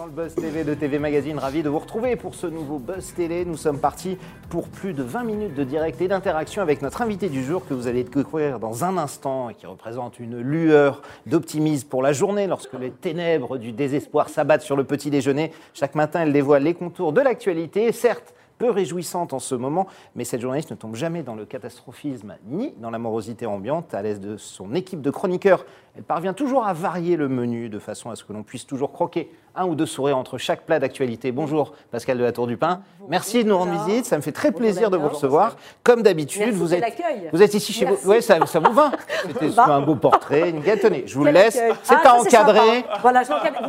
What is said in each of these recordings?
dans le Buzz TV de TV Magazine. Ravi de vous retrouver pour ce nouveau Buzz Télé. Nous sommes partis pour plus de 20 minutes de direct et d'interaction avec notre invité du jour que vous allez découvrir dans un instant et qui représente une lueur d'optimisme pour la journée lorsque les ténèbres du désespoir s'abattent sur le petit déjeuner. Chaque matin, elle dévoile les contours de l'actualité. Certes, peu réjouissante en ce moment, mais cette journaliste ne tombe jamais dans le catastrophisme ni dans la morosité ambiante. À l'aise de son équipe de chroniqueurs, elle parvient toujours à varier le menu de façon à ce que l'on puisse toujours croquer un ou deux sourires entre chaque plat d'actualité. Bonjour Pascal de la Tour du Pain. Merci de nous rendre visite, ça me fait très plaisir de vous recevoir. Comme d'habitude, vous êtes, vous êtes ici chez vous. Oui, ça, ça, vous va C'était un beau portrait. Tenez, je vous le laisse. C'est à ah, encadrer. Voilà,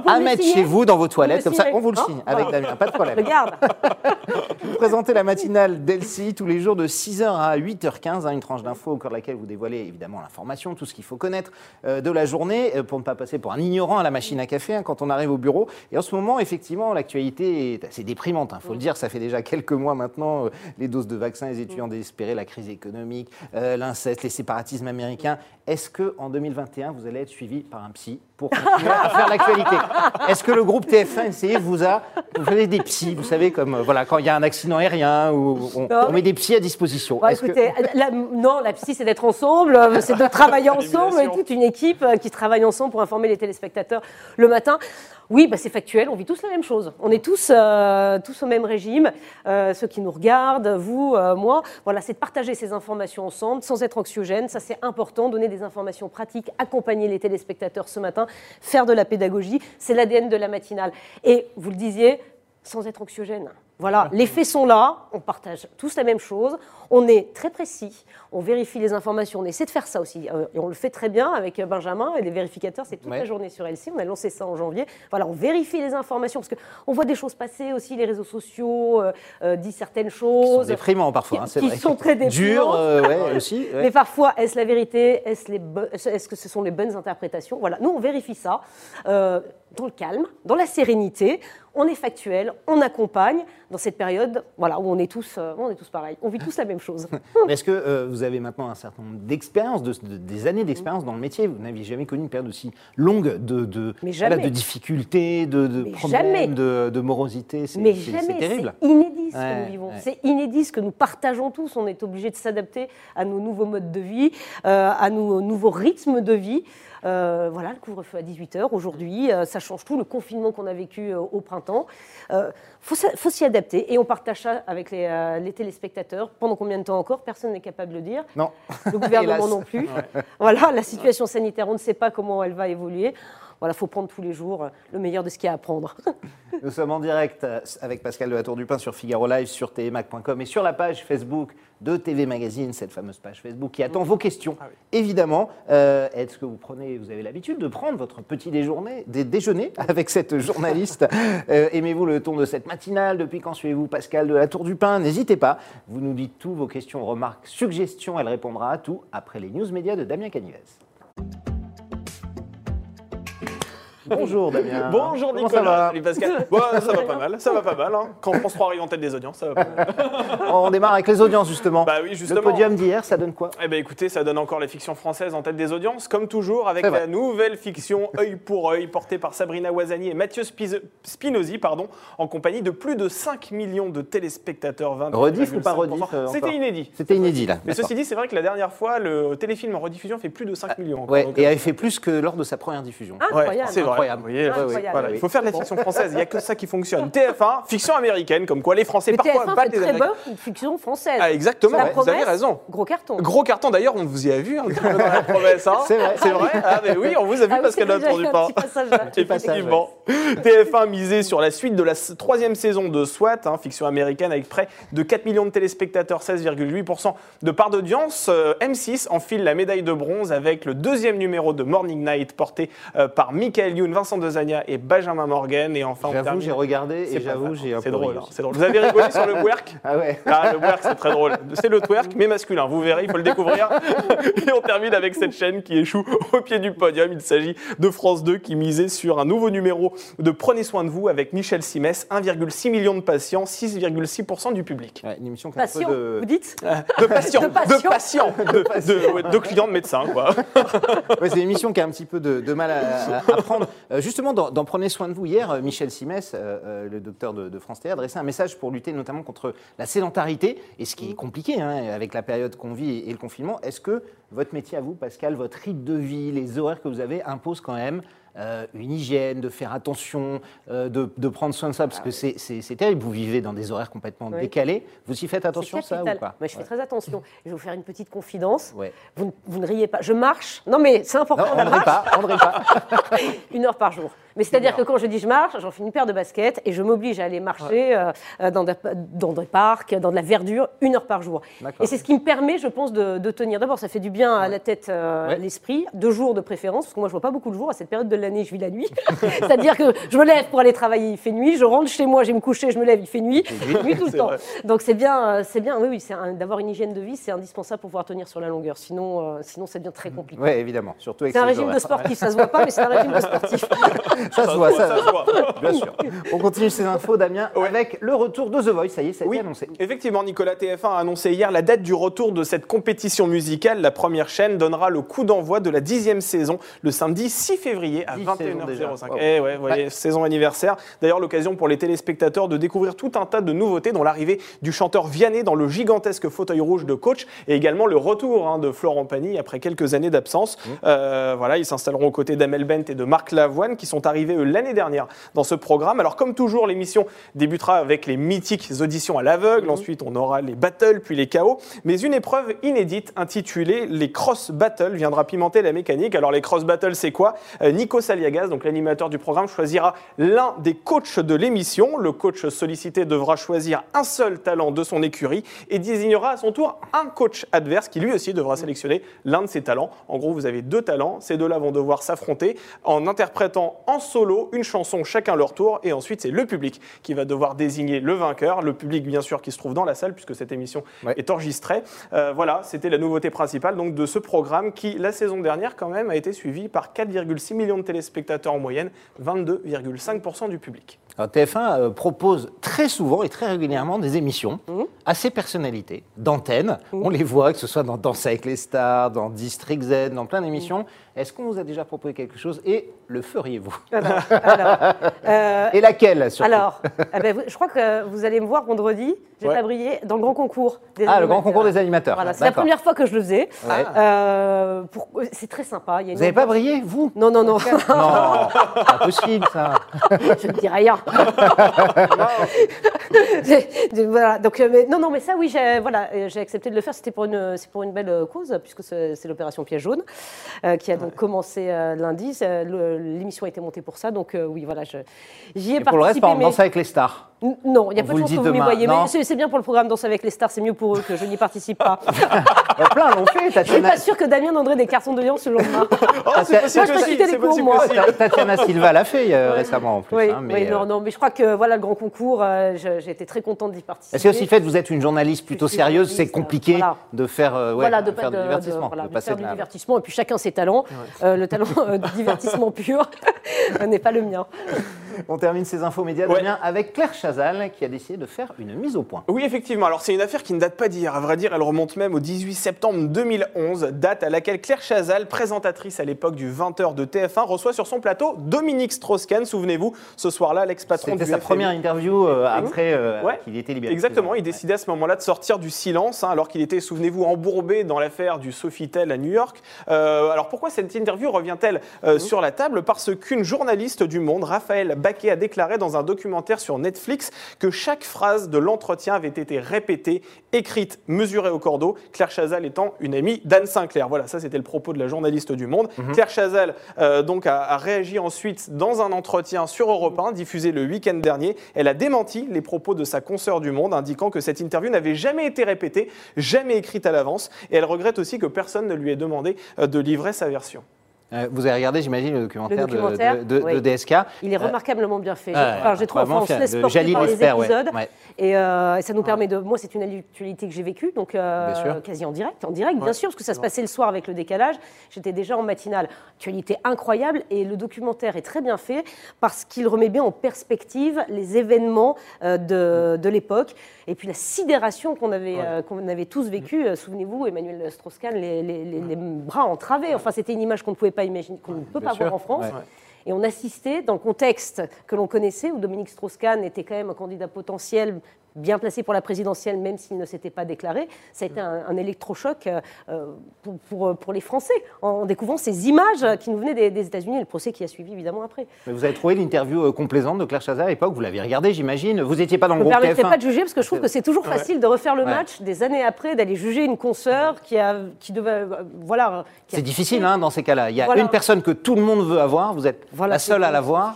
à mettre chez vous dans vos toilettes. Comme ça, on vous le signe avec Damien. Pas de problème. Regarde. vous présentez la matinale d'Elsie tous les jours de 6h à 8h15. Hein, une tranche d'infos au cours de laquelle vous dévoilez évidemment l'information, tout ce qu'il faut connaître euh, de la journée euh, pour ne pas passer pour un ignorant à la machine à café hein, quand on arrive au bureau. Et en ce moment, effectivement, l'actualité est assez déprimante. Il hein, faut le dire, ça fait déjà quelques mois maintenant. Euh, les doses de vaccins, les étudiants désespérés, la crise économique, euh, l'inceste, les séparatismes américains. Est-ce qu'en 2021, vous allez être suivi par un psy? Pour continuer à faire l'actualité Est-ce que le groupe TF1 vous a vous avez des psys, vous savez, comme euh, voilà, quand il y a un accident aérien, où on, met des psys à disposition écoutez, la, Non, la psy, c'est d'être ensemble, c'est de travailler ensemble, et toute une équipe qui travaille ensemble pour informer les téléspectateurs le matin. Oui, bah c'est factuel, on vit tous la même chose. On est tous, euh, tous au même régime, euh, ceux qui nous regardent, vous, euh, moi. Voilà, c'est de partager ces informations ensemble sans être anxiogène. Ça, c'est important, donner des informations pratiques, accompagner les téléspectateurs ce matin, faire de la pédagogie. C'est l'ADN de la matinale. Et vous le disiez, sans être anxiogène. Voilà, les faits sont là, on partage tous la même chose, on est très précis, on vérifie les informations, on essaie de faire ça aussi. Euh, et on le fait très bien avec Benjamin et les vérificateurs, c'est toute la journée sur LC, on a lancé ça en janvier. Voilà, on vérifie les informations, parce qu'on voit des choses passer aussi, les réseaux sociaux euh, euh, disent certaines choses. Qui sont parfois, hein, c'est vrai. Qui sont très déprimantes. ouais, aussi. Mais parfois, est-ce la vérité Est-ce est que ce sont les bonnes interprétations? Voilà, nous on vérifie ça dans le calme, dans la sérénité. On est factuel, on accompagne dans cette période voilà, où on est, tous, euh, on est tous pareils. On vit tous la même chose. Est-ce que euh, vous avez maintenant un certain nombre d'expériences, de, des années d'expérience dans le métier? Vous n'aviez jamais connu une période aussi longue de, de, de difficultés, de, problèmes, de, morosité C'est terrible. C'est inédit ce que nous vivons. C'est inédit ce que nous partageons tous. On est obligé de s'adapter à nos nouveaux modes de vie, euh, à nos nouveaux rythmes de vie. Euh, voilà, le couvre-feu à 18h aujourd'hui, euh, ça change tout, le confinement qu'on a vécu euh, au printemps. Il faut, s'y adapter et on partage ça avec les, téléspectateurs. Pendant combien de temps encore? Personne n'est capable de le dire. Non. Le gouvernement non plus. Voilà, la situation sanitaire, on ne sait pas comment elle va évoluer. Voilà, il faut prendre tous les jours le meilleur de ce qu'il y a à prendre. Nous sommes en direct avec Pascal de la Tour du Pain sur Figaro Live, sur tmac.com et sur la page Facebook de TV Magazine, cette fameuse page Facebook qui attend vos questions. Ah Évidemment, euh, est-ce que vous prenez, vous avez l'habitude de prendre votre petit déjeuner, des avec cette journaliste euh, Aimez-vous le ton de cette matinale Depuis quand suivez-vous Pascal de la Tour du Pain N'hésitez pas, vous nous dites tous vos questions, remarques, suggestions, elle répondra à tout après les news médias de Damien Canives. Bonjour Damien. Bonjour Nicolas. Salut Pascal. ça va pas mal, ça va pas mal. Hein. Quand France 3 arrive en tête des audiences, ça va pas mal. On démarre avec les audiences justement. Bah oui, justement. Le podium d'hier, ça donne quoi? Eh ben écoutez, ça donne encore les fictions françaises en tête des audiences, comme toujours avec la nouvelle fiction Œil pour œil portée par Sabrina Wazani et Mathieu Spinozzi, pardon, en compagnie de plus de 5 millions de téléspectateurs. 20, rediff ou pas rediff euh, C'était inédit. C'était inédit là. Mais ceci dit, c'est vrai que la dernière fois, le téléfilm en rediffusion fait plus de 5 ah, millions. ouais, et avait fait plus que lors de sa première diffusion. Incroyable. c'est incroyable. Il faut faire de la fiction française, il n'y a que ça qui fonctionne. TF1, fiction américaine, comme quoi les Français parfois TF1 battent très bonne fiction française. Ah, exactement, vous avez raison. Gros carton. Gros carton, d'ailleurs, on vous y a vu hein, dans la promesse. Hein. C'est vrai. C'est vrai Ah, mais oui, on vous a vu ah, parce qu'elle a entendu pas. Effectivement. TF1 misé sur la suite de la troisième saison de SWAT, hein, fiction américaine, avec près de 4 millions de téléspectateurs, 16,8% de part d'audience. Euh, M6 enfile la médaille de bronze avec le deuxième numéro de Morning Night porté euh, par Michael Youn, Vincent Dezania et Benjamin Morgan. Et enfin, j'avoue, j'ai regardé et j'avoue, j'ai un C'est drôle, hein, c'est drôle. Vous avez rigolé sur le twerk Ah ouais. Ah, le twerk, c'est très drôle. C'est le twerk, mais masculin. Vous verrez, il faut le découvrir. et on termine avec cette chaîne qui échoue au pied du podium. Il s'agit de France 2 qui misait sur un nouveau numéro de Prenez soin de vous avec Michel Simès, 1,6 million de patients, 6,6% du public. Ouais, une émission qui Patient, de... vous dites De patients, de patients, de, patients. de, de, clients de médecins, quoi. Ouais, c'est une émission qui a un petit peu de, mal à, à prendre. Justement, dans, Prenez soin de vous, hier, Michel Simès, le docteur de, France Télé, a adressé un message pour lutter notamment contre la sédentarité, et ce qui est compliqué hein, avec la période qu'on vit et, le confinement. Est-ce que votre métier à vous, Pascal, votre rythme de vie, les horaires que vous avez imposent quand même euh, une hygiène, de faire attention, euh, de, prendre soin de ça, parce que c'est terrible. Vous vivez dans des horaires complètement décalés. Vous y faites attention, ça ou pas Je fais très attention. Je vais vous faire une petite confidence. Vous, ne riez pas. Je marche. Non, mais c'est important. on ne rit pas. On rit pas. une heure par jour. Mais c'est-à-dire que quand je dis je marche, j'en fais une paire de baskets et je m'oblige à aller marcher euh, dans, dans, des parcs, dans de la verdure, une heure par jour. Et c'est ce qui me permet, je pense, de, tenir. D'abord, ça fait du bien à la tête, à l'esprit. Deux jours de préférence, parce que moi, je vois pas beaucoup de jours à cette période de l'année, je vis la nuit. C'est-à-dire que je me lève pour aller travailler, il fait nuit. Je rentre chez moi, je vais me coucher, je me lève, il fait nuit. Nuit tout le temps. Donc c'est bien, euh, c'est bien. Oui, oui, c'est d'avoir une hygiène de vie, c'est indispensable pour pouvoir tenir sur la longueur. Sinon, euh, sinon, ça devient très compliqué. Oui, évidemment. Surtout C'est un régime de sportif, ça se voit pas, mais c'est un régime de sportif. ça, se voit, ça, se voit. Bien sûr. On continue ces infos, Damien, avec le retour de The Voice. Ça y est, ça a été annoncé. Effectivement, Nicolas TF1 a annoncé hier la date du retour de cette compétition musicale. La première chaîne donnera le coup d'envoi de la dixième saison le samedi 6 février à 21 eh ouais, voyez, saison anniversaire. D'ailleurs, l'occasion pour les téléspectateurs de découvrir tout un tas de nouveautés, dont l'arrivée du chanteur Vianney dans le gigantesque fauteuil rouge de coach, et également le retour hein, de Florent Pagny après quelques années d'absence. Mmh. Euh, voilà, ils s'installeront aux côtés d'Amel Bent et de Marc Lavoine, qui sont arrivés l'année dernière dans ce programme. Alors, comme toujours, l'émission débutera avec les mythiques auditions à l'aveugle. Mmh. Ensuite, on aura les battles, puis les chaos. Mais une épreuve inédite intitulée les cross battles viendra pimenter la mécanique. Alors, les cross battles, c'est quoi? Euh, Nico Saliagas, donc l'animateur l'animateur du programme choisira l'un des coachs de l'émission. Le coach sollicité devra choisir un seul talent de son écurie et désignera à son tour un coach adverse qui lui aussi devra sélectionner l'un de ses talents. En gros, vous avez deux talents. Ces deux-là vont devoir s'affronter en interprétant en solo une chanson chacun leur tour et ensuite c'est le public qui va devoir désigner le vainqueur. Le public bien sûr qui se trouve dans la salle puisque cette émission est enregistrée. Euh, voilà, c'était la nouveauté principale donc de ce programme qui la saison dernière quand même a été suivi par 4,6 millions de téléspectateurs en moyenne 22,5% du public. TF1 euh, propose très souvent et très régulièrement des émissions mmh. à ses personnalités, d'antenne. Mmh. On les voit, que ce soit dans Danse avec les stars, dans District Z, dans plein d'émissions. Mmh. Est-ce qu'on vous a déjà proposé quelque chose et le feriez-vous euh, Et laquelle surtout Alors, eh ben, je crois que vous allez me voir vendredi. J'ai pas brillé dans le grand concours des Ah, le grand concours des animateurs. Voilà, c'est la première fois que je le faisais. Euh, c'est très sympa. vous n'avez pas brillé, vous? Non, non, non. non, pas possible ça. je ne dis rien. voilà, donc, euh, mais, non, non, mais ça, oui, j'ai voilà, j'ai accepté de le faire. C'était pour une, pour une belle cause, puisque c'est, l'opération Piège jaune, euh, qui a donc commencé euh, lundi. l'émission a été montée pour ça, donc oui, voilà, j'y ai Et Pour le reste, par exemple, avec les stars. Non, il n'y a pas de chance que vous m'y voyez. Mais c'est bien pour le programme Danse avec les stars, c'est mieux pour eux que je n'y participe pas. plein l'ont fait, Tatiana. Je suis pas sûre que Damien donnerait des cartons de ce lendemain. oh, moi, je les cours, moi. Tatiana Silva l'a fait récemment en plus. Oui, hein, mais, non, non, mais je crois que voilà, le grand concours, euh, j'ai été très contente d'y participer. Est-ce que aussi fait, vous êtes une journaliste plutôt sérieuse, c'est compliqué de faire, euh, voilà, de, faire du divertissement. De, de faire du divertissement, et puis chacun ses talents. Euh, le talent du divertissement pur n'est pas le mien. On termine ces infos médias avec Claire Chazal qui a décidé de faire une mise au point. Oui, effectivement. Alors, c'est une affaire qui ne date pas d'hier. À vrai dire, elle remonte même au 18 septembre 2011, date à laquelle Claire Chazal, présentatrice à l'époque du 20h de TF1, reçoit sur son plateau Dominique Strauss-Kahn. Souvenez-vous, ce soir-là, l'ex-patron C'était sa première interview euh, après euh, qu'il était libéré. Exactement. Il décidait à ce moment-là de sortir du silence, hein, alors qu'il était, souvenez-vous, embourbé dans l'affaire du Sofitel à New York. Euh, alors, pourquoi cette interview revient-elle sur la table Parce qu'une journaliste du Monde, Raphaël Baquet, a déclaré dans un documentaire sur Netflix que chaque phrase de l'entretien avait été répétée, écrite, mesurée au cordeau, Claire Chazal étant une amie d'Anne Sinclair. Voilà, ça c'était le propos de la journaliste du Monde. Mhm. Claire Chazal euh, donc a, réagi ensuite dans un entretien sur Europe 1, diffusé le week-end dernier. Elle a démenti les propos de sa consoeur du Monde, indiquant que cette interview n'avait jamais été répétée, jamais écrite à l'avance. Et elle regrette aussi que personne ne lui ait demandé euh, de livrer sa version. Euh, vous avez regardé, j'imagine, le documentaire, de, DSK. Il est remarquablement bien fait. enfin, j'ai trouvé, enfin, on se laisse porter par les épisodes. Euh, et, ça nous permet de. Moi, c'est une actualité que j'ai vécue, donc euh, quasi en direct, en direct, bien sûr, parce que ça se passait le soir avec le décalage. J'étais déjà en matinale. Actualité incroyable, et le documentaire est très bien fait parce qu'il remet bien en perspective les événements de, de l'époque et puis la sidération qu'on avait, qu'on avait tous vécue. Souvenez-vous, Emmanuel Strauss-Kahn, les, les, les, bras entravés. Enfin, c'était une image qu'on ne pouvait pas imaginer, qu'on ne peut pas voir en France. Et on assistait dans le contexte que l'on connaissait, où Dominique Strauss-Kahn était quand même un candidat potentiel bien placé pour la présidentielle, même s'il ne s'était pas déclaré. Ça a été un, électrochoc euh, pour, pour, pour, les Français, en découvrant ces images qui nous venaient des, États-Unis et le procès qui a suivi évidemment après. Mais vous avez trouvé l'interview euh, complaisante de Claire Chazal à l'époque, vous l'avez regardée, j'imagine. Vous n'étiez pas dans le groupe Je ne me pas de juger parce que je trouve que c'est toujours facile de refaire le match des années après, d'aller juger une consoeur qui, a, qui devait. Euh, voilà. C'est difficile hein, dans ces cas-là. Il y a une personne que tout le monde veut avoir, vous êtes la seule à la voir.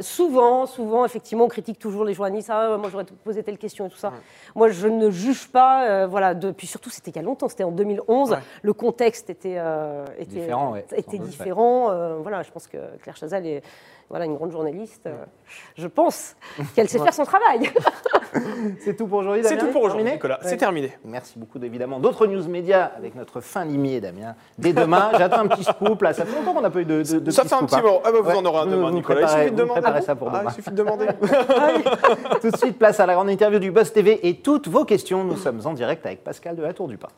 Souvent, souvent, effectivement, on critique toujours les journalistes. Ah, moi, j'aurais posé telle question et tout ça. Moi, je ne juge pas. Euh, voilà, depuis surtout, c'était il y a longtemps, c'était en 2011. Le contexte était, euh, était différent. Était différent. Euh, voilà, je pense que Claire Chazal est voilà, une grande journaliste. je pense qu'elle sait faire son travail. C'est tout pour aujourd'hui, C'est tout pour aujourd'hui, Nicolas. C'est terminé. Merci beaucoup, évidemment. D'autres news médias avec notre fin limier, Damien. Dès demain, j'attends un petit scoop. Là, ça fait longtemps qu'on n'a pas eu de, de, Ça fait un petit hein. moment. Ah bah, vous en aurez un demain, Nicolas. il suffit de demander. ça pour demain. il suffit de demander. tout de suite, place à la grande interview du Buzz TV et toutes vos questions. Nous sommes en direct avec Pascal de la Tour du Pain.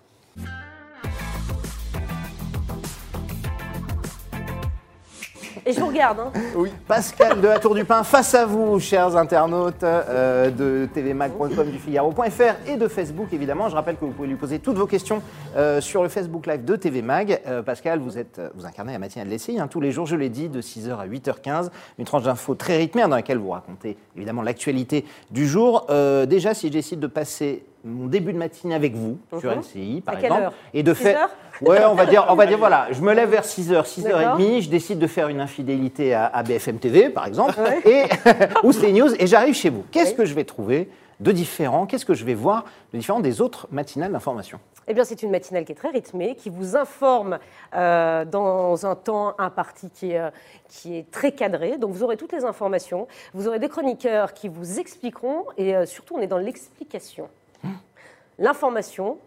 Et je vous regarde. Hein. Oui. Pascal de la Tour du Pain, face à vous, chers internautes euh, de tvmag.com, du Figaro.fr et de Facebook, évidemment. Je rappelle que vous pouvez lui poser toutes vos questions euh, sur le Facebook Live de TV Mag. Euh, Pascal, vous, êtes, vous incarnez la matinale de l'essai, hein, tous les jours, je l'ai dit, de 6h à 8h15. Une tranche d'infos très rythmée dans laquelle vous racontez évidemment l'actualité du jour. déjà, si je de passer mon début de matinée avec vous sur mhm. LCI, par exemple. et de faire. Ouais, on va dire, on va dire voilà, je me lève vers 6h, 6h30, je décide de faire une infidélité à, BFM TV, par exemple, et, ou CNews, et j'arrive chez vous. Qu'est-ce que je vais trouver de différent? Qu'est-ce que je vais voir de différent des autres matinales d'information? Eh bien, c'est une matinale qui est très rythmée, qui vous informe euh, dans un temps imparti qui est, euh, qui est, très cadré. Donc, vous aurez toutes les informations. Vous aurez des chroniqueurs qui vous expliqueront, et euh, surtout, on est dans l'explication l'information,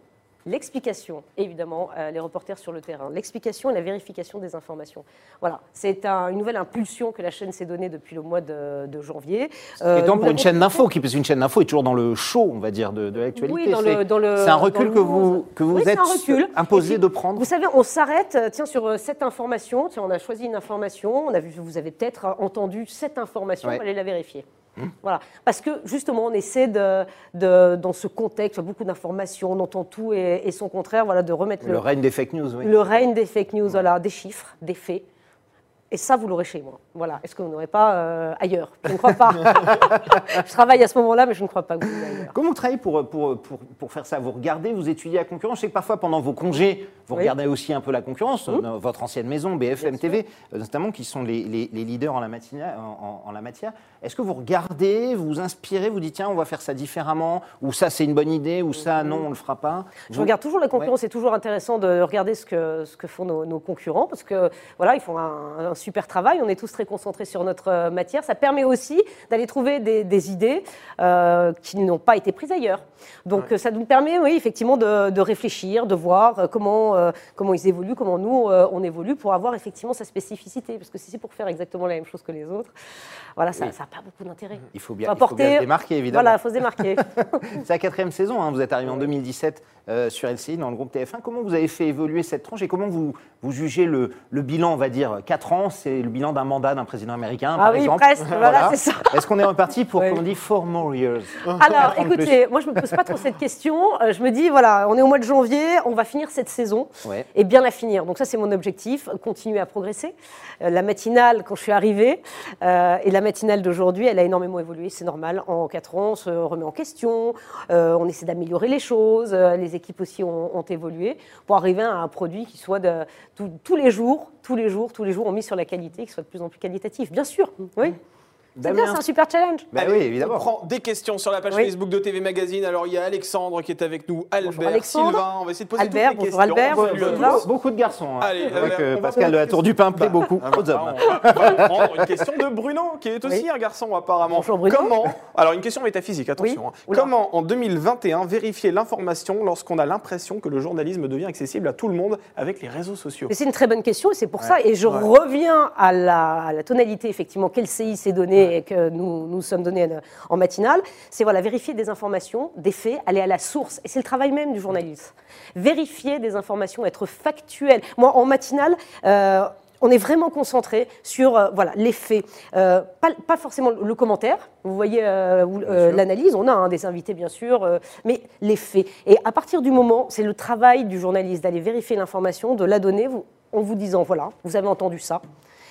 l'explication, évidemment, euh, les reporters sur le terrain, l'explication et la vérification des informations. Voilà, c'est une nouvelle impulsion que la chaîne s'est donnée depuis le mois de, janvier. Euh, et donc pour une chaîne d'info, qui, parce qu'une chaîne d'info est toujours dans le show, on va dire, de, l'actualité. Oui, dans le, c'est un recul que vous, que vous êtes imposé de prendre. Vous savez, on s'arrête, euh, tiens, sur cette information, tiens, on a choisi une information, on a vu, vous avez peut-être entendu cette information, on va aller la vérifier. Voilà. Parce que justement, on essaie de, dans ce contexte, beaucoup d'informations, on entend tout et, son contraire, voilà, de remettre le, le règne des fake news. Oui. Le règne des fake news, voilà, des chiffres, des faits. Et ça, vous l'aurez chez moi. Voilà. Est-ce que vous n'aurez pas euh, ailleurs? Je ne crois pas. je travaille à ce moment-là, mais je ne crois pas que vous ailleurs. Comment vous travaillez pour, pour, pour, pour, faire ça? Vous regardez, vous étudiez la concurrence Je sais que parfois, pendant vos congés, vous regardez aussi un peu la concurrence. Mmh. Votre ancienne maison, BFM TV, euh, notamment, qui sont les, les, leaders en la, en, en, la matière. Est-ce que vous regardez, vous vous inspirez, vous dites tiens, on va faire ça différemment, ou ça c'est une bonne idée, ou ça non, on ne le fera pas? Je regarde toujours la concurrence. C'est toujours intéressant de regarder ce que, ce que font nos, concurrents, parce que voilà, ils font un super travail. On est tous très concentrés sur notre euh, matière. Ça permet aussi d'aller trouver des, idées euh, qui n'ont pas été prises ailleurs. Donc ça nous permet, oui, effectivement, de, réfléchir, de voir euh, comment, comment ils évoluent, comment nous, on évolue pour avoir effectivement sa spécificité. Parce que si c'est pour faire exactement la même chose que les autres, voilà, ça n'a pas beaucoup d'intérêt. Il faut bien, il faut bien se démarquer, évidemment. Voilà, il faut se démarquer. c'est la quatrième saison, hein. vous êtes arrivé en 2017 sur LCI, dans le groupe TF1. Comment vous avez fait évoluer cette tranche et comment vous, vous jugez le, le bilan, on va dire, 4 ans, c'est le bilan d'un mandat d'un président américain, ah par oui, exemple. Presque, voilà, c'est ça. Est-ce qu'on est reparti pour, qu'on dit, four more years Alors, écoutez, moi, je ne me pose pas trop cette question. Euh, je me dis, voilà, on est au mois de janvier, on va finir cette saison et bien la finir. Donc ça, c'est mon objectif, continuer à progresser. Euh, la matinale, quand je suis arrivée, euh, et la matinale d'aujourd'hui, elle a énormément évolué, c'est normal. En 4 ans, on se remet en question, on essaie d'améliorer les choses, les équipes aussi ont, évolué pour arriver à un produit qui soit de, tous les jours, tous les jours, tous les jours, on mise sur la qualité, qui soit de plus en plus qualitatif. Bien sûr, oui. C'est bien, c'est un super challenge. Bah oui, évidemment. On prend des questions sur la page Facebook de TV Magazine. Alors, il y a Alexandre qui est avec nous, Albert, Sylvain. On va essayer de poser Albert, toutes les bonjour questions. Albert, beaucoup de garçons. Hein. Allez, euh, Pascal de la Tour du Pain plaît beaucoup aux hommes. On va prendre une question de Bruno, qui est aussi un garçon apparemment. Bonjour Bruno. Comment Alors, une question métaphysique, attention. Hein. Comment, en 2021, vérifier l'information lorsqu'on a l'impression que le journalisme devient accessible à tout le monde avec les réseaux sociaux? C'est une très bonne question et c'est pour ça. Et je reviens à la, tonalité, effectivement, quel CI s'est donné et que nous nous sommes donnés en matinale, c'est voilà, vérifier des informations, des faits, aller à la source. Et c'est le travail même du journaliste. Vérifier des informations, être factuel. Moi, en matinale, euh, on est vraiment concentré sur euh, voilà, les faits, euh, pas, forcément le commentaire, vous voyez euh, l'analyse, on a hein, des invités bien sûr, mais les faits. Et à partir du moment, c'est le travail du journaliste d'aller vérifier l'information, de la donner en vous disant, voilà, vous avez entendu ça,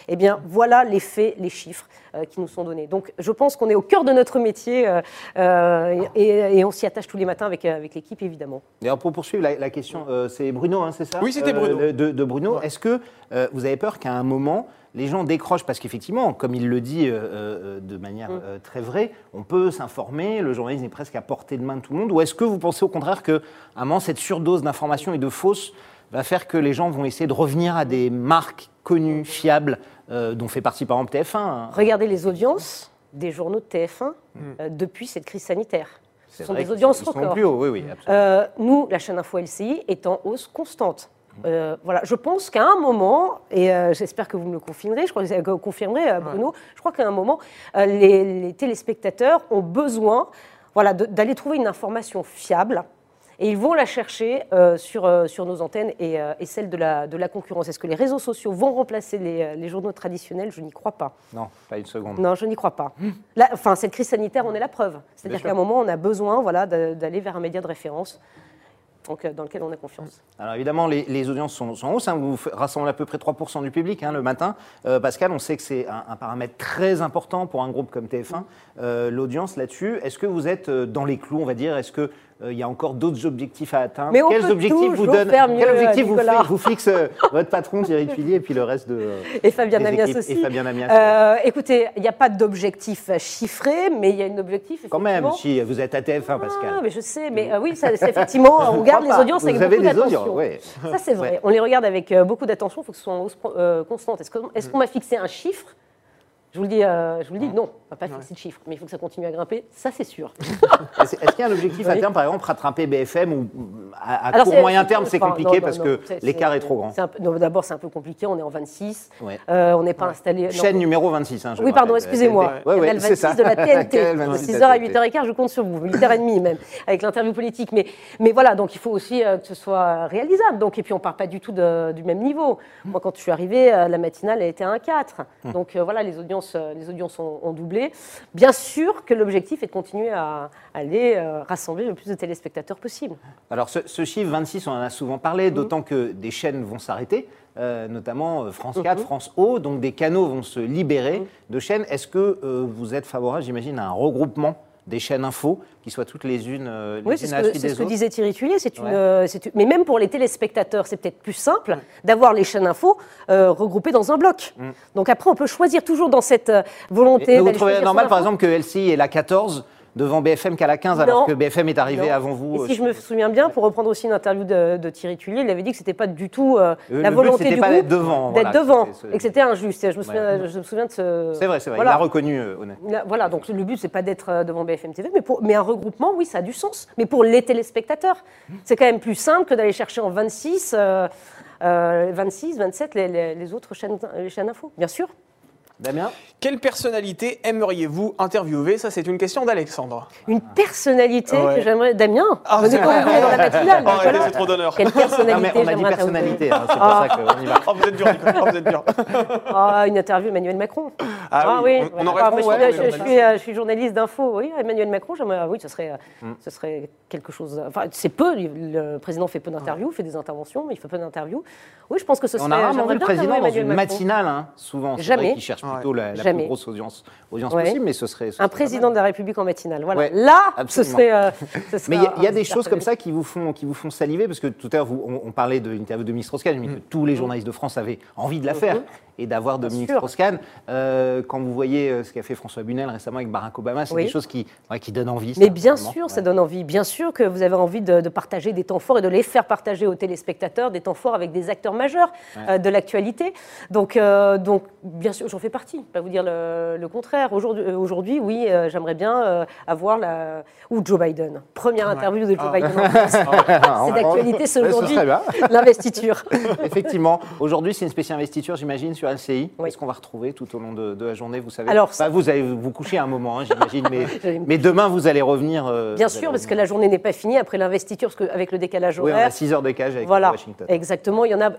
eh bien voilà les faits, les chiffres qui nous sont donnés. Donc je pense qu'on est au cœur de notre métier et, on s'y attache tous les matins avec, avec l'équipe évidemment. D'ailleurs pour poursuivre la, question, c'est Bruno, hein, c'est ça? Oui, c'était Bruno. de, Bruno, est-ce que euh, vous avez peur qu'à un moment, les gens décrochent? Parce qu'effectivement, comme il le dit euh, euh, de manière mm. très vraie, on peut s'informer, le journalisme est presque à portée de main de tout le monde, ou est-ce que vous pensez au contraire qu'à un moment, cette surdose d'informations et de fausses va faire que les gens vont essayer de revenir à des marques connues, fiables, dont fait partie par exemple TF1 hein Regardez les audiences des journaux de TF1 mm. depuis cette crise sanitaire. Ce sont des audiences records. Plus haut, oui, oui, nous, la chaîne Info LCI est en hausse constante. Euh, voilà, je pense qu'à un moment, et euh, j'espère que vous me le confirmerez, je crois que vous le confirmerez, euh, Bruno, je crois qu'à un moment, les, téléspectateurs ont besoin voilà, d'aller trouver une information fiable. Et ils vont la chercher sur, sur nos antennes et, et celles de la, de la concurrence. Est-ce que les réseaux sociaux vont remplacer les, les journaux traditionnels? Je n'y crois pas. Non, pas une seconde. Non, je n'y crois pas. enfin, cette crise sanitaire, on est la preuve. C'est-à-dire qu'à un moment, on a besoin voilà, d'aller vers un média de référence donc, euh, dans lequel on a confiance. Alors évidemment, les, audiences sont, sont hausses. Hein. Vous rassemblez à peu près 3% du public hein, le matin. Euh, Pascal, on sait que c'est un, paramètre très important pour un groupe comme TF1. Euh, l'audience là-dessus, est-ce que vous êtes dans les clous, on va dire? Est-ce que euh, il y a encore d'autres objectifs à atteindre. Mais Quels objectifs vous donne Quel objectif vous, vous, fixe euh, votre patron Thierry Tuilly et puis le reste de et Fabien Amias aussi. Et Fabien Amias. Euh, écoutez, il n'y a pas d'objectif chiffré, mais il y a un objectif. Quand même, si vous êtes à TF1, Pascal. Ah, mais je sais, mais oui, ça, effectivement, on regarde les audiences avec beaucoup d'attention. Ouais. Ça c'est vrai. On les regarde avec beaucoup d'attention. Il faut que ce soit en hausse constante. Est-ce qu'on m'a fixé un chiffre je vous le dis, euh, je vous le dis non, on ne va pas fixer de chiffres, mais il faut que ça continue à grimper, ça c'est sûr. Est-ce qu'il y a un objectif à terme, par exemple, rattraper BFM ou à, court moyen terme, c'est compliqué parce que l'écart est, trop grand D'abord, c'est un peu compliqué, on est en 26, euh, on n'est pas installé. Chaîne numéro 26, hein, Oui, pardon, excusez-moi. Ouais, ouais, 26 de la TNT. 6h à 8h15, je compte sur vous, 8h30 même, avec l'interview politique. Mais, mais voilà, donc il faut aussi euh, que ce soit réalisable. Donc, et puis on ne part pas du tout du même niveau. Moi, quand je suis arrivée, la matinale, elle était à 1,4. Hum. Donc voilà, les audiences euh, les audiences ont, doublé. Bien sûr que l'objectif est de continuer à, aller euh, rassembler le plus de téléspectateurs possible. Alors ce, chiffre 26, on en a souvent parlé, mhm. d'autant que des chaînes vont s'arrêter. Euh, notamment France 4, mhm. France O, donc des canaux vont se libérer mhm. de chaînes. Est-ce que vous êtes favorable, j'imagine, à un regroupement des chaînes info qui soient toutes les unes, les oui, c'est ce, que, disait Thierry Thuillier. C'est une, mais même pour les téléspectateurs, c'est peut-être plus simple d'avoir les chaînes info euh, regroupées dans un bloc. Mm. Donc après, on peut choisir toujours dans cette euh, volonté. vous trouvez normal, par exemple, que LCI est la 14 devant BFM qu'à la 15, alors que BFM est arrivé avant vous. Et si je me souviens bien, pour reprendre aussi une interview de, Thierry Tullier, il avait dit que c'était pas du tout euh, la volonté du groupe d'être devant, devant et que c'était injuste. Je me, souviens, je me souviens de ce. C'est vrai, c'est vrai. Il l'a reconnu, euh, honnêtement. Voilà, donc le but c'est pas d'être euh, devant BFM TV, mais, pour, mais un regroupement, oui, ça a du sens. Mais pour les téléspectateurs, c'est quand même plus simple que d'aller chercher en 26. 26, 27 les, les, autres chaînes, les chaînes info, bien sûr. Damien Quelle personnalité aimeriez-vous interviewer? Ça, c'est une question d'Alexandre. Une personnalité que j'aimerais. Damien ah, Venez quand même dans la matinale. Oh, c'est trop d'honneur. Quelle personnalité On a dit personnalité, hein, c'est pour ça qu'on y va. Oh, vous êtes dur, Nicolas, vous êtes dur. Ah, une interview Emmanuel Macron. Ah, ah oui, on, aurait ah, je, suis, je, suis, journaliste d'info. Oui, Emmanuel Macron, j'aimerais. Oui, ce serait, ce serait quelque chose. Enfin, c'est peu. Le président fait peu d'interviews, fait des interventions, mais il fait peu d'interviews. Oui, je pense que ce serait. On a rarement vu le président dans une matinale, hein, souvent. Jamais. Qui cherche plutôt la plus grosse audience possible, mais ce serait. Un président de la République en matinale. Voilà. Là, ce serait. Euh, mais il y, a des choses comme ça qui vous font, qui vous font saliver, parce que tout à l'heure, on, parlait de l'interview de Ministre Strauss-Kahn, mais que mm. tous les mm. journalistes de France avaient envie de la faire. Mm-hmm et d'avoir Dominique Strauss-Kahn. Euh, quand vous voyez euh, ce qu'a fait François Bunel récemment avec Barack Obama, c'est des choses qui, qui donnent envie. Mais bien sûr, ça donne envie. Bien sûr que vous avez envie de, partager des temps forts et de les faire partager aux téléspectateurs, des temps forts avec des acteurs majeurs euh, de l'actualité. Donc, donc, bien sûr, j'en fais partie. Pas vous dire le, contraire. Aujourd'hui, oui, j'aimerais bien avoir la ou Joe Biden. Première interview de Joe ah. Biden. c'est d'actualité, c'est aujourd'hui l'investiture. Effectivement, aujourd'hui, c'est une spéciale investiture, j'imagine, sur LCI. Qu'est-ce qu'on va retrouver tout au long de, la journée Vous savez? Alors, Vous allez vous coucher un moment, hein, j'imagine, mais, mais, demain, vous allez revenir. Euh, Bien sûr, parce que la journée n'est pas finie après l'investiture, parce qu'avec le décalage horaire. Oui, on a 6 heures de cage avec voilà, Washington. Exactement. Il y en a,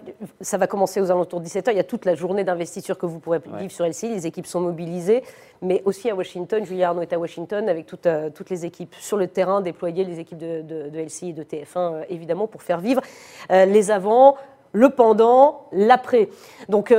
ça va commencer aux alentours de 17 h Il y a toute la journée d'investiture que vous pourrez vivre sur LCI. Les équipes sont mobilisées, mais aussi à Washington. Julien Arnaud est à Washington avec euh, toutes les équipes sur le terrain déployées, les équipes de, de, LCI et de TF1, euh, évidemment, pour faire vivre les avant le pendant, l'après. Donc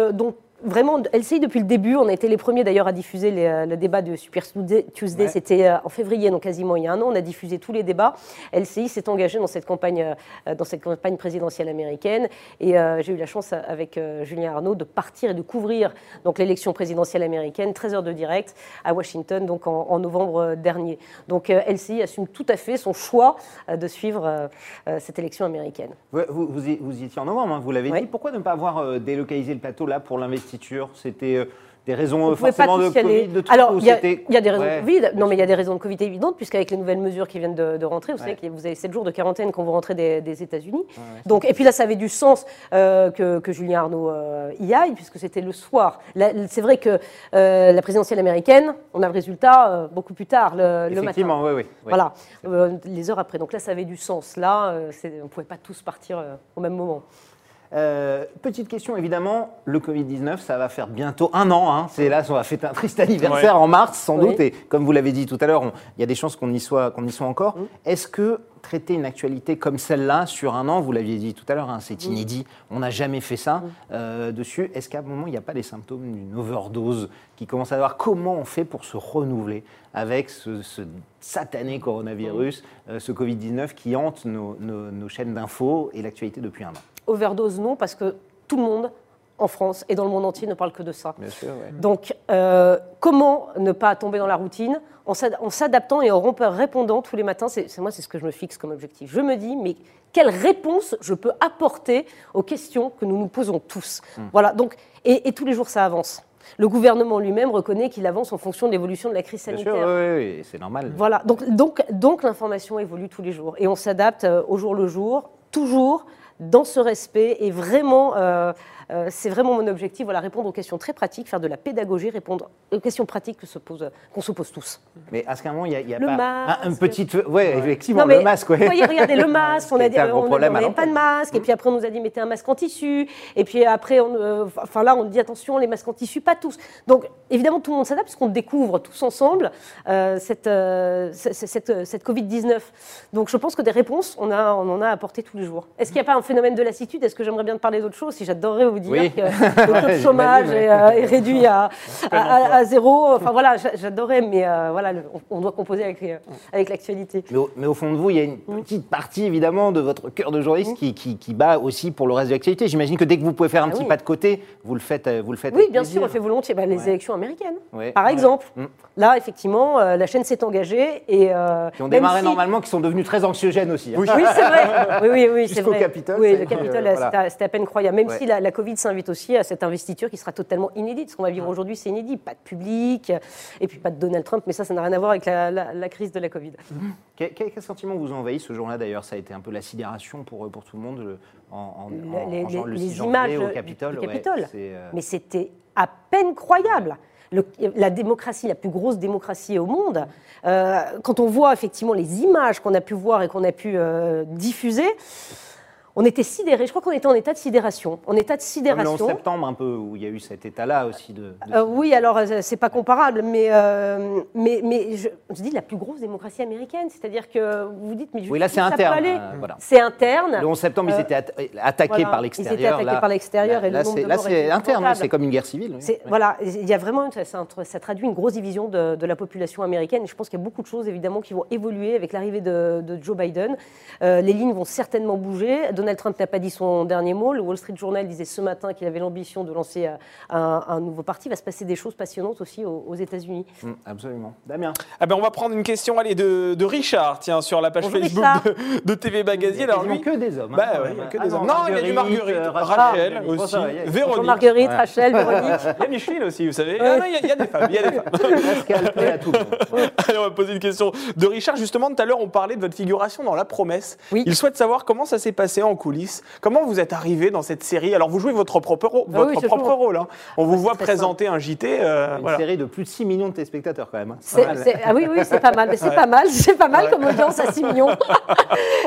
vraiment, LCI depuis le début, on a été les premiers d'ailleurs à diffuser euh, le débat de Super Tuesday, c'était euh, en février, donc quasiment il y a un an, on a diffusé tous les débats. LCI s'est engagé dans cette campagne, euh, dans cette campagne présidentielle américaine et j'ai eu la chance avec Julien Arnaud de partir et de couvrir donc l'élection présidentielle américaine, 13 heures de direct à Washington, donc en, novembre dernier. Donc LCI assume tout à fait son choix de suivre cette élection américaine. Vous, vous, y, étiez en novembre, hein, vous l'avez dit. Pourquoi ne pas avoir délocalisé le plateau là pour l'investissement c'était euh, des raisons forcément de Covid de Alors, il y, a des raisons de Covid. Non, mais il y a des raisons de Covid évidentes, puisqu'avec les nouvelles mesures qui viennent de, rentrer, vous savez que vous avez 7 jours de quarantaine quand vous rentrez des, États-Unis. Donc, et puis là, ça avait du sens euh, que, Julien Arnaud euh, y aille, puisque c'était le soir. C'est vrai que la présidentielle américaine, on a le résultat beaucoup plus tard, le, le matin. Effectivement, oui, oui. Voilà, les heures après. Donc là, ça avait du sens. Là, on ne pouvait pas tous partir au même moment. Euh, petite question, évidemment, le Covid-19, ça va faire bientôt un an. Hein. C'est là, on va fêter un triste anniversaire en mars, sans doute. Et comme vous l'avez dit tout à l'heure, il y a des chances qu'on y soit, qu'on y soit encore. Mm. Est-ce que traiter une actualité comme celle-là sur un an, vous l'aviez dit tout à l'heure, hein, c'est mm. inédit, on n'a jamais fait ça mm. euh, dessus. Est-ce qu'à un moment, il n'y a pas les symptômes d'une overdose qui commence à voir Comment on fait pour se renouveler avec ce, satané coronavirus, euh, ce Covid-19 qui hante nos, nos chaînes d'infos et l'actualité depuis un an? Overdose, non, parce que tout le monde en France et dans le monde entier ne parle que de ça. Donc, euh, comment ne pas tomber dans la routine en s'adaptant et en répondant tous les matins C'est moi, c'est ce que je me fixe comme objectif. Je me dis, mais quelle réponse je peux apporter aux questions que nous nous posons tous? Hmm. Voilà. Donc, et, tous les jours, ça avance. Le gouvernement lui-même reconnaît qu'il avance en fonction de l'évolution de la crise sanitaire. Bien sûr, oui, oui c'est normal. Voilà. Donc, donc, donc l'information évolue tous les jours et on s'adapte euh, au jour le jour, toujours dans ce respect et vraiment euh, c'est vraiment mon objectif, voilà, répondre aux questions très pratiques, faire de la pédagogie, répondre aux questions pratiques qu'on se pose, qu'on se pose tous. Mais à ce moment, il n'y a, pas masque. un, petit... Oui, effectivement, le masque. Ouais. Voyez, regardez, le masque, on a dit, on n'avait pas de masque, et puis après on nous a dit mettez un masque en tissu, et puis après, on, euh, enfin là, on dit attention, les masques en tissu, pas tous. Donc évidemment, tout le monde s'adapte, parce qu'on découvre tous ensemble euh, cette, cette, cette, Covid-19. Donc je pense que des réponses, on, a, on en a apporté tous les jours. Est-ce qu'il n'y a pas un phénomène de lassitude? Est-ce que j'aimerais bien parler d'autre chose? Si j'adorerais vous dire que le taux de chômage euh, est, réduit à, à, zéro. Enfin voilà, j'adorais, mais euh, voilà, on doit composer avec, euh, avec l'actualité. Mais, au fond de vous, il y a une mm. petite partie évidemment de votre cœur de journaliste mm. qui, qui, bat aussi pour le reste de l'actualité. J'imagine que dès que vous pouvez faire un ah petit pas de côté, vous le faites, vous le faites. Oui, bien sûr, on le fait volontiers. Bah, les élections américaines, par exemple. Mm. Là, effectivement, la chaîne s'est engagée et qui ont démarré normalement, qui sont devenus très anxiogènes aussi. Hein. Oui, c'est vrai. Oui, oui, oui, c'est vrai. Capitole, oui, le Capitole, c'était à peine croyable. Même si la, la Covid s'invite aussi à cette investiture qui sera totalement inédite. Ce qu'on va vivre aujourd'hui, c'est inédit. Pas de public, et puis pas de Donald Trump, mais ça, ça n'a rien à voir avec la, crise de la Covid. Quel, sentiment vous envahit ce jour-là d'ailleurs? Ça a été un peu la sidération pour, pour tout le monde en, les, images au Capitole. Euh, mais c'était à peine croyable. la démocratie, la plus grosse démocratie au monde, euh, quand on voit effectivement les images qu'on a pu voir et qu'on a pu euh, diffuser, on était sidérés. Je crois qu'on était en état de sidération. En état de sidération. Comme le 11 septembre, un peu, où il y a eu cet état-là aussi de. Euh, oui, alors euh, c'est pas comparable, mais, euh, mais, mais je, dis la plus grosse démocratie américaine. C'est-à-dire que vous dites, mais je Oui, là, c'est interne. C'est interne. Le 11 septembre, ils étaient attaqués par l'extérieur. Ils étaient attaqués par l'extérieur. Là, là c'est interne, c'est comme une guerre civile. Voilà, il y a vraiment. Ça, traduit une grosse division de, la population américaine. Et je pense qu'il y a beaucoup de choses, évidemment, qui vont évoluer avec l'arrivée de, de, Joe Biden. les lignes vont certainement bouger. Donald Trump n'a pas dit son dernier mot. Le Wall Street Journal disait ce matin qu'il avait l'ambition de lancer euh, un, nouveau parti. Il va se passer des choses passionnantes aussi aux, États-Unis. Mmh, absolument. Damien. Ah ben on va prendre une question allez, de, Richard, tiens, sur la page Facebook de, TV Magazine. Alors lui, que des hommes. Hein. Bah, ouais, que des hommes. Non, il y a du Marguerite, euh, Rachel, aussi, Véronique. Marguerite, Rachel, Véronique. Il y a Micheline aussi, vous savez. Ah, il y, a des femmes. Il y a des femmes. à tout Allez, on va poser une question de Richard. Justement, tout à l'heure, on parlait de votre figuration dans La Promesse. Il souhaite savoir comment ça s'est passé en coulisses. Comment vous êtes arrivé dans cette série? Alors, vous jouez votre propre, ah propre rôle. Hein. On vous voit présenter un JT. Euh, Une série de plus de 6 millions de téléspectateurs, quand même. Hein. ah oui, oui, c'est pas mal. C'est pas mal. C'est pas mal comme audience à 6 millions.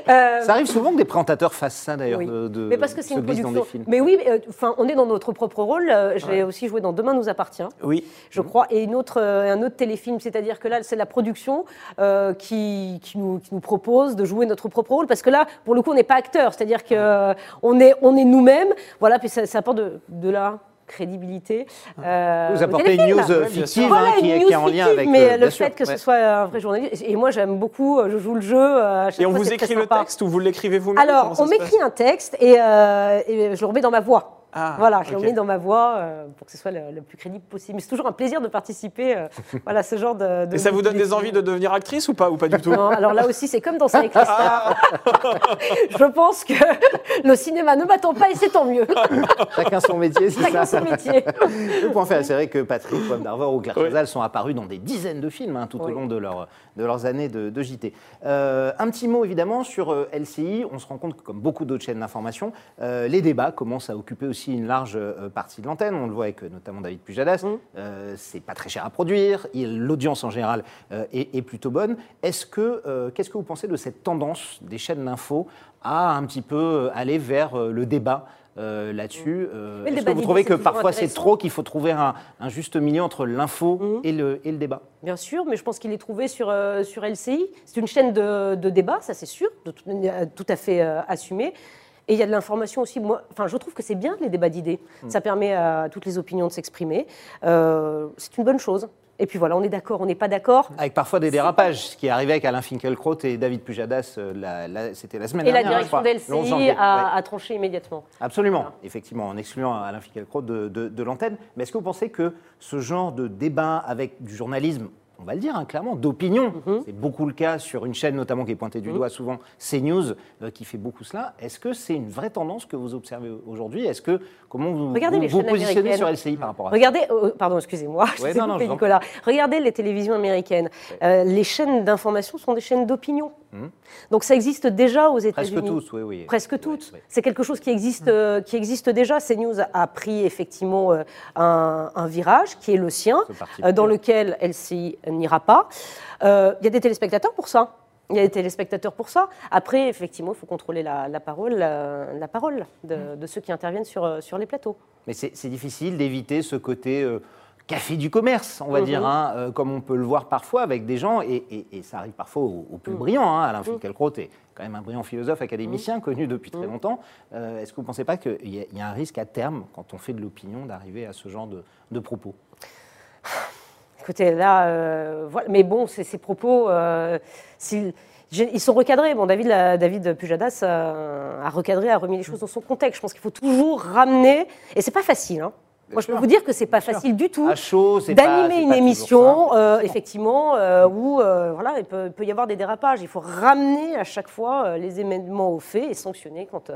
Euh, ça arrive souvent que des présentateurs fassent ça, d'ailleurs. De, mais parce que c'est une production. Mais oui, euh, enfin, on est dans notre propre rôle. J'ai aussi joué dans Demain nous appartient. Oui. Je crois. Et une autre, un autre téléfilm. C'est-à-dire que là, c'est la production qui, qui, nous, qui nous propose de jouer notre propre rôle. Parce que là, pour le coup, on n'est pas acteur. C'est-à-dire qu'on est, on est nous-mêmes. Voilà, puis ça, ça apporte de, de la crédibilité. Euh, Vous apportez une news fictive hein, qui, est, en lien avec. Mais le fait que ce soit un vrai journaliste. Et moi, j'aime beaucoup, euh, je joue le jeu. Euh, et on vous écrit le texte ou vous l'écrivez vous-même? Alors, on m'écrit un texte et, et je le remets dans ma voix. Ah, voilà, je l'ai mis dans ma voix euh, pour que ce soit le, plus crédible possible. Mais c'est toujours un plaisir de participer euh, voilà, à ce genre de, Et ça vous donne des envies de devenir actrice ou pas, ou pas du tout Non, alors là aussi, c'est comme dans Saint ah. Je pense que le cinéma ne m'attend pas et c'est tant mieux. Chacun son métier, c'est ça Chacun son métier. le point fait, c'est vrai que Patrick, Pomme d'Arvor ou Claire oui. sont apparus dans des dizaines de films hein, tout au long de, leur, de leurs années de, JT. Euh, un petit mot évidemment sur LCI. On se rend compte que, comme beaucoup d'autres chaînes d'information, les débats commencent à occuper aussi une large euh, partie de l'antenne. On le voit avec euh, notamment David Pujadas. Mmh. Euh, c'est pas très cher à produire. L'audience en général est, plutôt bonne. Est-ce que qu'est-ce que vous pensez de cette tendance des chaînes d'info à un petit peu aller vers le débat là-dessus. Est-ce que vous trouvez que parfois c'est trop, qu'il faut trouver un, juste milieu entre l'info mmh. et, le, et, le, débat? Bien sûr, mais je pense qu'il est trouvé sur, sur LCI. C'est une chaîne de, débat, ça c'est sûr, de tout, tout, à fait assumé. Et il y a de l'information aussi. Moi, enfin, je trouve que c'est bien les débats d'idées. Mm. Ça permet à toutes les opinions de s'exprimer. Euh, c'est une bonne chose. Et puis voilà, on est d'accord, on n'est pas d'accord. Avec parfois des dérapages, ce qui est arrivé avec Alain Finkielkraut et David Pujadas, euh, c'était la semaine dernière. Et la direction d'LCI a, tranché immédiatement. Absolument, effectivement, en excluant Alain Finkielkraut de, de l'antenne. Mais est-ce que vous pensez que ce genre de débat avec du journalisme on va le dire hein, clairement, d'opinion. Mhm. C'est beaucoup le cas sur une chaîne notamment qui est pointée du mhm. doigt souvent, CNews, euh, qui fait beaucoup cela. Est-ce que c'est une vraie tendance que vous observez aujourd'hui? Est-ce que comment vous vous, positionnez sur LCI par rapport à Regardez, ça euh, pardon, excusez-moi, je Nicolas. Regardez les télévisions américaines. Euh, les chaînes d'information sont des chaînes d'opinion. Mhm. Donc ça existe déjà aux États-Unis. Presque toutes, oui, oui. Presque toutes. C'est quelque chose qui existe, qui existe déjà. CNews a pris effectivement un, un, virage qui est le sien, dans lequel LCI n'ira pas. Euh, il y a des téléspectateurs pour ça. Il y a des téléspectateurs pour ça. Après, effectivement, il faut contrôler la, parole, la, parole de, ceux qui interviennent sur, euh, sur les plateaux. Mais c'est difficile d'éviter ce côté euh, café du commerce, on va mhm. dire, hein, comme on peut le voir parfois avec des gens, et, ça arrive parfois aux, plus mhm. brillants. Hein, Alain mhm. Finkielkraut est quand même un brillant philosophe académicien connu depuis très longtemps. Est-ce que vous ne pensez pas qu'il y, a un risque à terme, quand on fait de l'opinion, d'arriver à ce genre de, de propos? Écoutez, là, euh, voilà. mais bon, ces propos, euh, ils sont recadrés. Bon, David, David Pujadas a, recadré, a remis les choses dans son contexte. Je pense qu'il faut toujours ramener, et c'est pas facile. Hein. Moi, je peux vous dire que c'est pas facile du tout d'animer une émission, euh, effectivement, où voilà, il peut, peut, y avoir des dérapages. Il faut ramener à chaque fois les événements aux faits et sanctionner quand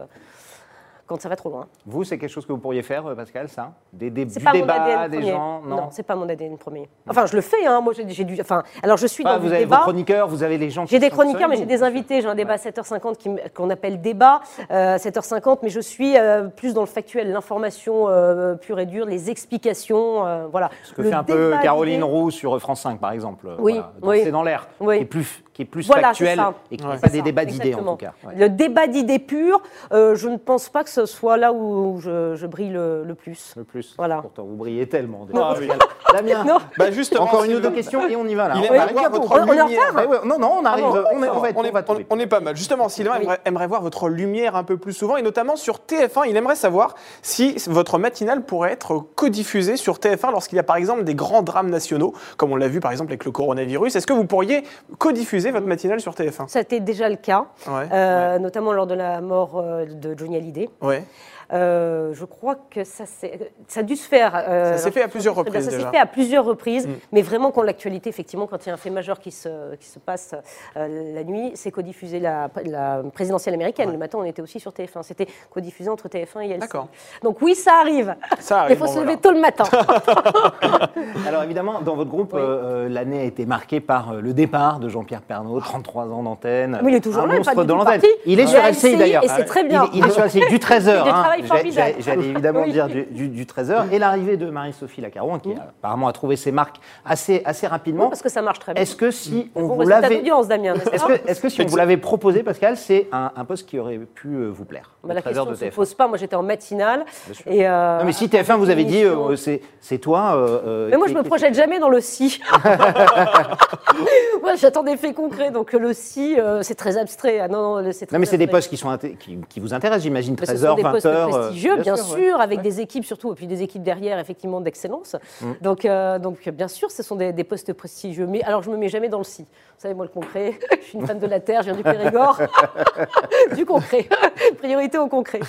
quand ça va trop loin. Vous, c'est quelque chose que vous pourriez faire, euh, Pascal, ça? Des, des, Du débat, des gens Non, non c'est pas mon ADN premier. Enfin, je le fais, hein. moi j'ai dû... Enfin, alors je suis dans vous avez débat. Vos chroniqueurs, vous avez les gens qui J'ai des chroniqueurs, mais j'ai des invités. J'ai un débat à 7h50 qu'on appelle débat, euh, 7h50, mais je suis euh, plus dans le factuel, l'information euh, pure et dure, les explications, voilà. Ce que fait un peu Caroline Roux sur France 5, par exemple. Oui, oui. C'est dans l'air. Oui. Et plus qui est plus factuel et qui n'est pas des débats d'idées en tout cas. Le débat d'idées pures, euh, je ne pense pas que ce soit là où je, brille le, plus. Le plus. Voilà. Pourtant, vous brillez tellement. Non. Ah, Damien, non. Bah, encore une ou deux questions et on y va là. Il aimerait voir votre lumière. non, non, on arrive. on, est, on, est, pas mal. Justement, Sylvain aimerait, voir votre lumière un peu plus souvent et notamment sur TF1. Il aimerait savoir si votre matinale pourrait être codiffusée sur TF1 lorsqu'il y a par exemple des grands drames nationaux, comme on l'a vu par exemple avec le coronavirus. Est-ce que vous pourriez codiffuser votre matinale sur TF1 Ça a été déjà le cas, euh, notamment lors de la mort euh, de Johnny Hallyday. Ouais. Euh, je crois que ça, ça a dû se faire. ça s'est fait à plusieurs reprises. Ça s'est fait à plusieurs reprises, mm. mais vraiment quand l'actualité, effectivement, quand il y a un fait majeur qui se, qui se passe la nuit, c'est codiffusé la, la présidentielle américaine. Le matin, on était aussi sur TF1. C'était codiffusé entre TF1 et LCI. D'accord. Donc oui, ça arrive. Ça arrive. Il faut se lever tôt le matin. Alors évidemment, dans votre groupe, l'année a été marquée par le départ de Jean-Pierre Pernaud, 33 ans d'antenne. Mais il est toujours là, pas dans l'antenne. Il est sur LCI d'ailleurs. Et c'est très bien. Il, est sur LCI du 13h. J'allais évidemment dire du, 13h. Et l'arrivée de Marie-Sophie Lacaron, qui apparemment a trouvé ses marques assez, assez rapidement. parce que ça marche très bien. Est-ce que si on vous l'avait. Est-ce que, est que si on vous l'avait proposé, Pascal, c'est un, poste qui aurait pu euh, vous plaire bah, La question ne se pose pas. Moi, j'étais en matinale. Et euh, non, mais si TF1 vous avait dit, euh, c'est toi. mais moi, je me projette jamais dans le si. moi, j'attends des faits concrets. Donc le si, c'est très abstrait. Ah, non, mais c'est des postes qui, sont qui, vous intéressent, j'imagine, 13h, 20h. Ce postes prestigieux, bien, sûr, avec des équipes surtout, et puis des équipes derrière, effectivement, d'excellence. Mm. Donc, donc, bien sûr, ce sont des, des, postes prestigieux. Mais alors, je me mets jamais dans le si. Vous savez, moi, le concret, je suis une femme de la terre, je viens du Périgord. du concret. Priorité au concret.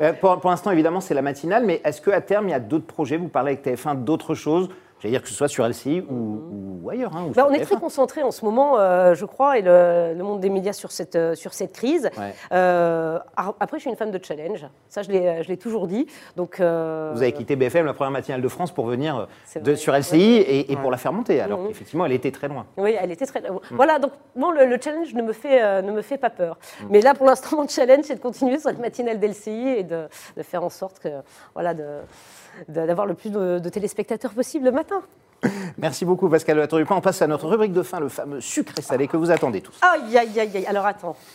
Euh, pour, pour l'instant, évidemment, c'est la matinale, mais est-ce qu'à terme, il y a d'autres projets? Vous parlez avec TF1 d'autres choses J'allais dire que ce soit sur LCI ou, ou ailleurs. Hein, bah, on est très concentré en ce moment, euh, je crois, et le, monde des médias sur cette, euh, sur cette crise. Euh, après, je suis une femme de challenge. Ça, je l'ai toujours dit. Donc, Vous avez quitté BFM, la première matinale de France, pour venir de, sur LCI et, pour la faire monter, alors mhm. qu'effectivement, elle était très loin. Oui, elle était très loin. Mm. Voilà, donc bon, le, challenge ne me fait, ne me fait pas peur. Mm. Mais là, pour l'instant, mon challenge, c'est de continuer sur cette matinale d'LCI et de, de, faire en sorte que, voilà, de d'avoir le plus de, téléspectateurs possible le matin. Merci beaucoup Pascal de On passe à notre rubrique de fin, le fameux sucré salé que vous attendez tous. Aïe, aïe, aïe, aïe. Alors attends.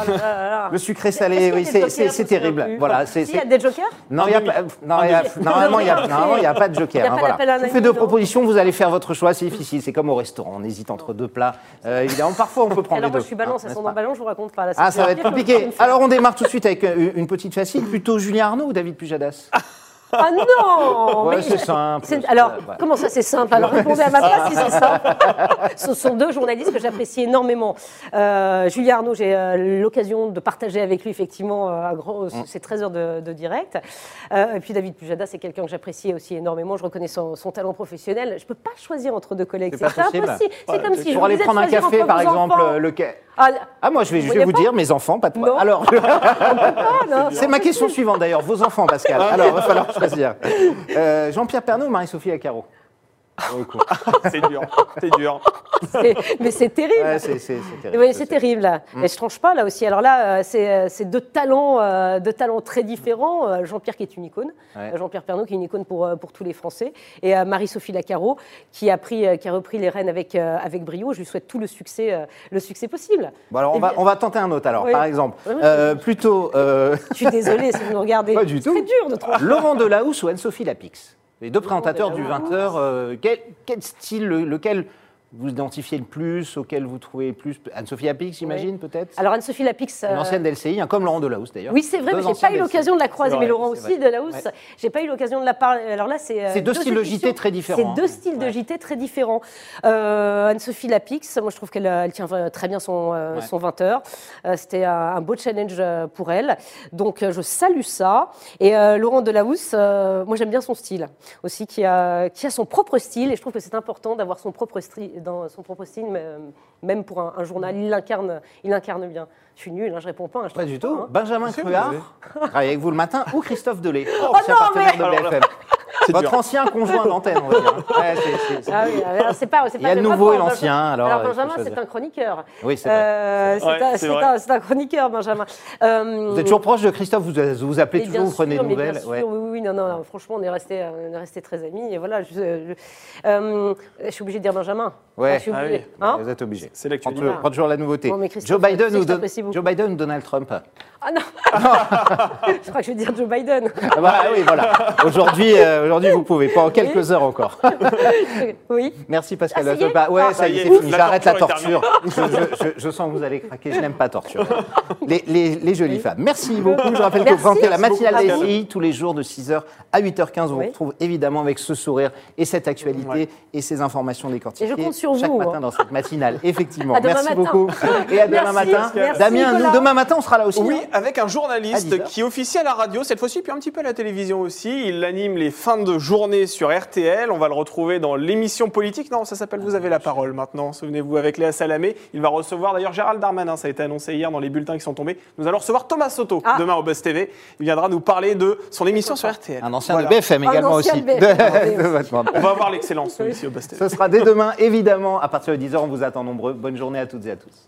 Ah le sucré salé, oui, c'est terrible. Voilà, il y a des jokers Non, il y a pas, normalement, il n'y a, pas de joker. Hein, voilà. Je fais deux propositions, vous allez faire votre choix. C'est difficile, c'est comme au restaurant. On hésite entre deux plats. Euh, évidemment, parfois, on peut prendre Alors, les deux. je suis ballon, ça sent dans ballon, je vous raconte pas. ah, ça va être compliqué. Alors, on démarre tout de suite avec euh, une petite facile. Plutôt Julien Arnaud ou David Pujadas? Ah non ouais, C'est simple. Alors, comment ça c'est simple Alors répondez à ma place si c'est simple. Ce sont deux journalistes que j'apprécie énormément. Euh, Julien Arnaud, j'ai euh, l'occasion de partager avec lui effectivement euh, gros, mm. ces 13 heures de, direct. Euh, et puis David Pujada, c'est quelqu'un que j'apprécie aussi énormément. Je reconnais son, talent professionnel. Je ne peux pas choisir entre deux collègues. C'est impossible. C'est comme si je Pour aller prendre un café, par exemple, lequel ah, ah, moi, je vais, je vais vous dire, mes enfants, pas toi. Alors, c'est ma question suivante d'ailleurs. Vos enfants, Pascal. Alors, il va falloir Euh, Jean-Pierre Pernaud Marie-Sophie Acaro? c'est dur, c'est dur. Mais c'est terrible. Ouais, c'est terrible. Oui, c'est terrible. Là. Mm. Et je tranche pas là aussi. Alors là, euh, euh, c'est deux talents, euh, deux talents très différents. Jean-Pierre qui est une icône, Jean-Pierre Pernaud qui est une icône pour, pour tous les Français, et Marie-Sophie Lacaro qui a pris, qui a repris les rênes avec avec brio. Je lui souhaite tout le succès, le succès possible. Bon alors on va, on va tenter un autre alors. Par exemple, plutôt. Je suis désolée si vous nous regardez. Pas du tout. C'est dur de trouver. Laurent Delahousse ou Anne-Sophie Lapix? Les deux présentateurs du 20h, euh, quel, quel, style, lequel vous identifiez le plus, auquel vous trouvez plus Anne-Sophie Lapix, j'imagine, peut-être? Alors Anne-Sophie Lapix. Une ancienne euh, d'LCI, hein, comme Laurent Delahousse d'ailleurs. Oui, c'est vrai, mais j'ai pas eu l'occasion de la croiser. Mais Laurent aussi, Delahousse, ouais. j'ai pas eu l'occasion de la parler. Alors là, c'est. Euh, c'est deux, styles de JT très différents. C'est deux styles de JT très différents. Euh, Anne-Sophie Lapix, moi je trouve qu'elle elle tient très bien son, son 20h. C'était un, beau challenge pour elle. Donc je salue ça. Et Laurent Delahousse, moi j'aime bien son style aussi, qui a, qui a son propre style. Et je trouve que c'est important d'avoir son propre style dans son propre style, même pour un, journal, il l'incarne, il incarne bien. Je suis nul, hein, je réponds pas. Hein, pas du tout. Hein. Benjamin Cruard, avec vous le matin, ou Christophe Delay, oh, ancien non, partenaire mais... de BFM. Votre ancien conjoint d'antenne, on va dire. Ouais, c'est, ah oui, c'est pas, Il y a le nouveau et l'ancien. Alors, alors Benjamin, c'est un chroniqueur. Oui, c'est vrai. Euh, c'est, un, c'est, un, chroniqueur, Benjamin. Euh, vous êtes toujours proche de Christophe, vous vous appelez toujours, vous prenez des nouvelles? Oui, oui, non, non, franchement, on est restés resté très amis. Et voilà, je, euh, je, suis obligé de dire Benjamin. Ouais. Ah, oui. hein vous êtes obligé. C'est l'actualité. Prends toujours la nouveauté. Joe Biden ou Joe Biden ou Donald Trump? Ah non Je crois que je vais dire Joe Biden. Ah bah, oui, voilà. Aujourd'hui, aujourd'hui, vous pouvez, pas en quelques heures encore. oui. Merci Pascal. Ah, ouais, ça y est, c'est fini. J'arrête la torture. Je, sens que vous allez craquer. Je n'aime pas torture. Les, les, jolies femmes. Merci beaucoup. Je rappelle que vous présentez la matinale des filles tous les jours de 6h à 8h15. On vous retrouve évidemment avec ce sourire et cette actualité et ces informations décortiquées. Et je compte sur chaque vous. matin hein. dans cette matinale. Effectivement. Merci beaucoup. Et à demain matin. Damien, nous, demain matin, on sera là aussi. Oui, avec un journaliste qui officie à la radio cette fois-ci, puis un petit peu à la télévision aussi. Il anime les fins de journée sur RTL. On va le retrouver dans l'émission politique. Non, ça s'appelle Vous avez la parole maintenant. Souvenez-vous, avec Léa Salamé. Il va recevoir d'ailleurs Gérald Darmanin. Ça a été annoncé hier dans les bulletins qui sont tombés. Nous allons recevoir Thomas Soto ah. demain au Buzz TV. Il viendra nous parler de son émission sur RTL. Un ancien de BFM également aussi. on va avoir l'excellence ici au Buzz TV. Ce sera dès demain, évidemment, à partir de 10h. On vous attend nombreux. Bonne journée à toutes et à tous.